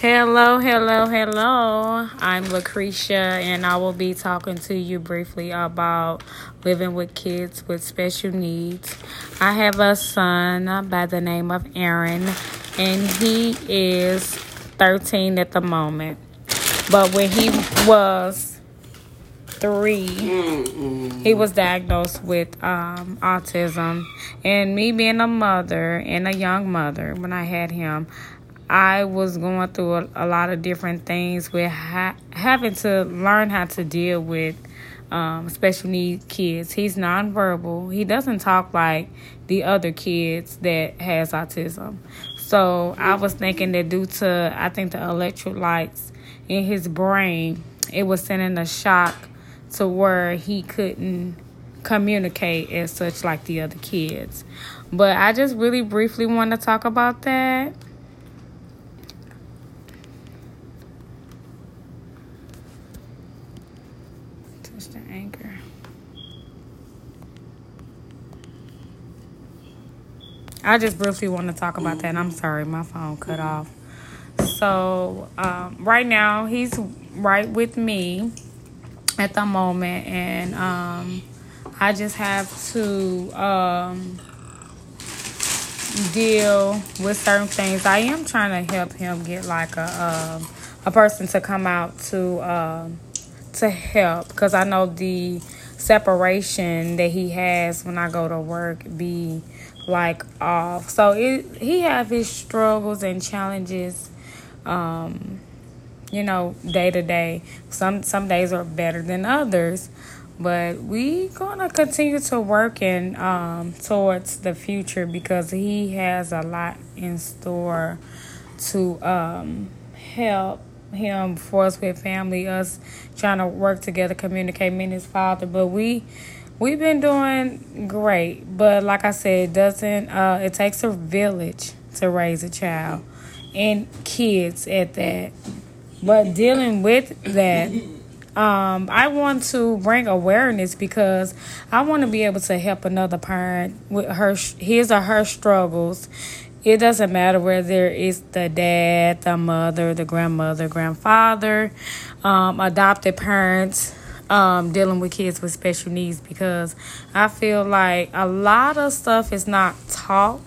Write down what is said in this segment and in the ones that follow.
Hello, hello, hello. I'm Lucretia, and I will be talking to you briefly about living with kids with special needs. I have a son by the name of Aaron, and he is 13 at the moment. But when he was three, he was diagnosed with um, autism. And me being a mother and a young mother, when I had him, I was going through a, a lot of different things with ha- having to learn how to deal with um, special needs kids. He's nonverbal. He doesn't talk like the other kids that has autism. So I was thinking that due to I think the electrolytes in his brain, it was sending a shock to where he couldn't communicate as such like the other kids. But I just really briefly want to talk about that. The anchor. I just briefly want to talk about that. I'm sorry, my phone cut off. So, um, right now, he's right with me at the moment, and um, I just have to um, deal with certain things. I am trying to help him get like a um, a person to come out to um, to help because I know the separation that he has when I go to work be like off. So it he have his struggles and challenges. Um, you know, day to day. Some some days are better than others, but we gonna continue to work and um, towards the future because he has a lot in store to um, help him for us with family, us trying to work together, communicate, me and his father. But we we've been doing great. But like I said, it doesn't uh, it takes a village to raise a child and kids at that. But dealing with that, um, I want to bring awareness because I want to be able to help another parent with her his or her struggles. It doesn't matter whether it's the dad, the mother, the grandmother, grandfather, um, adopted parents, um, dealing with kids with special needs because I feel like a lot of stuff is not taught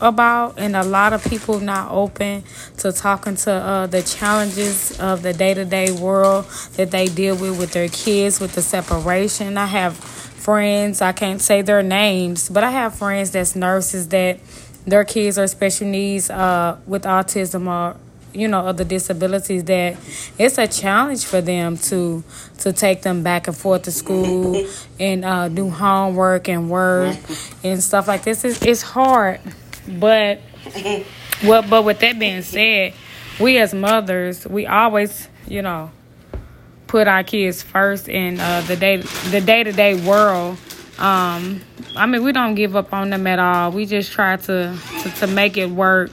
about and a lot of people not open to talking to uh, the challenges of the day-to-day world that they deal with with their kids with the separation. I have friends i can't say their names but i have friends that's nurses that their kids are special needs uh, with autism or you know other disabilities that it's a challenge for them to to take them back and forth to school and uh, do homework and work and stuff like this is it's hard but well, but with that being said, we as mothers, we always, you know, put our kids first in uh, the day the day to day world. Um, I mean, we don't give up on them at all. We just try to to, to make it work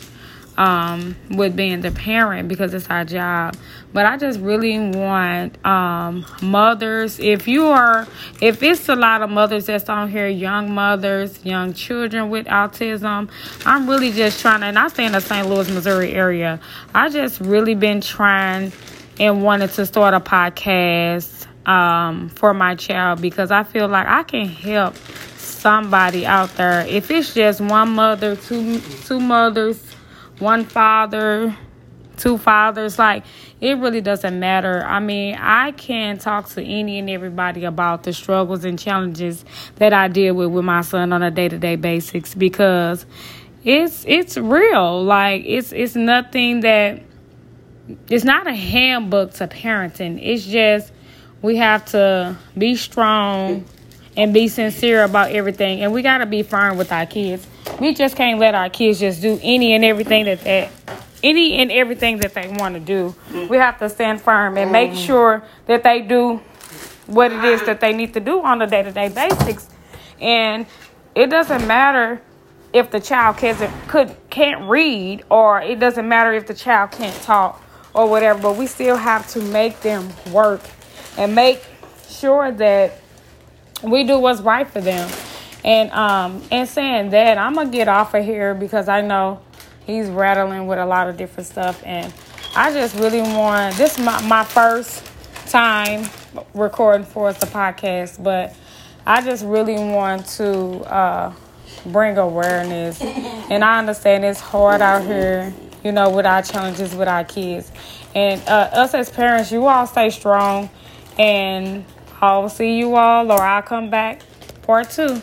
um, with being the parent because it's our job. But I just really want um, mothers, if you are, if it's a lot of mothers that's on here, young mothers, young children with autism, I'm really just trying to, and I stay in the St. Louis, Missouri area. I just really been trying and wanted to start a podcast um, for my child because I feel like I can help somebody out there. If it's just one mother, two two mothers, one father, two fathers, like it really doesn't matter. I mean, I can talk to any and everybody about the struggles and challenges that I deal with with my son on a day-to-day basis because it's it's real. Like it's it's nothing that it's not a handbook to parenting. It's just we have to be strong and be sincere about everything and we got to be firm with our kids. We just can't let our kids just do any and everything that they any and everything that they want to do. We have to stand firm and make mm. sure that they do what it is that they need to do on a day-to-day basis. And it doesn't matter if the child can't could can't read or it doesn't matter if the child can't talk or whatever, but we still have to make them work and make sure that we do what's right for them. And um and saying that, I'm gonna get off of here because I know he's rattling with a lot of different stuff and I just really want this is my, my first time recording for us the podcast, but I just really want to uh, bring awareness. And I understand it's hard out here, you know, with our challenges with our kids. And uh, us as parents, you all stay strong. And I'll see you all, or I'll come back part two.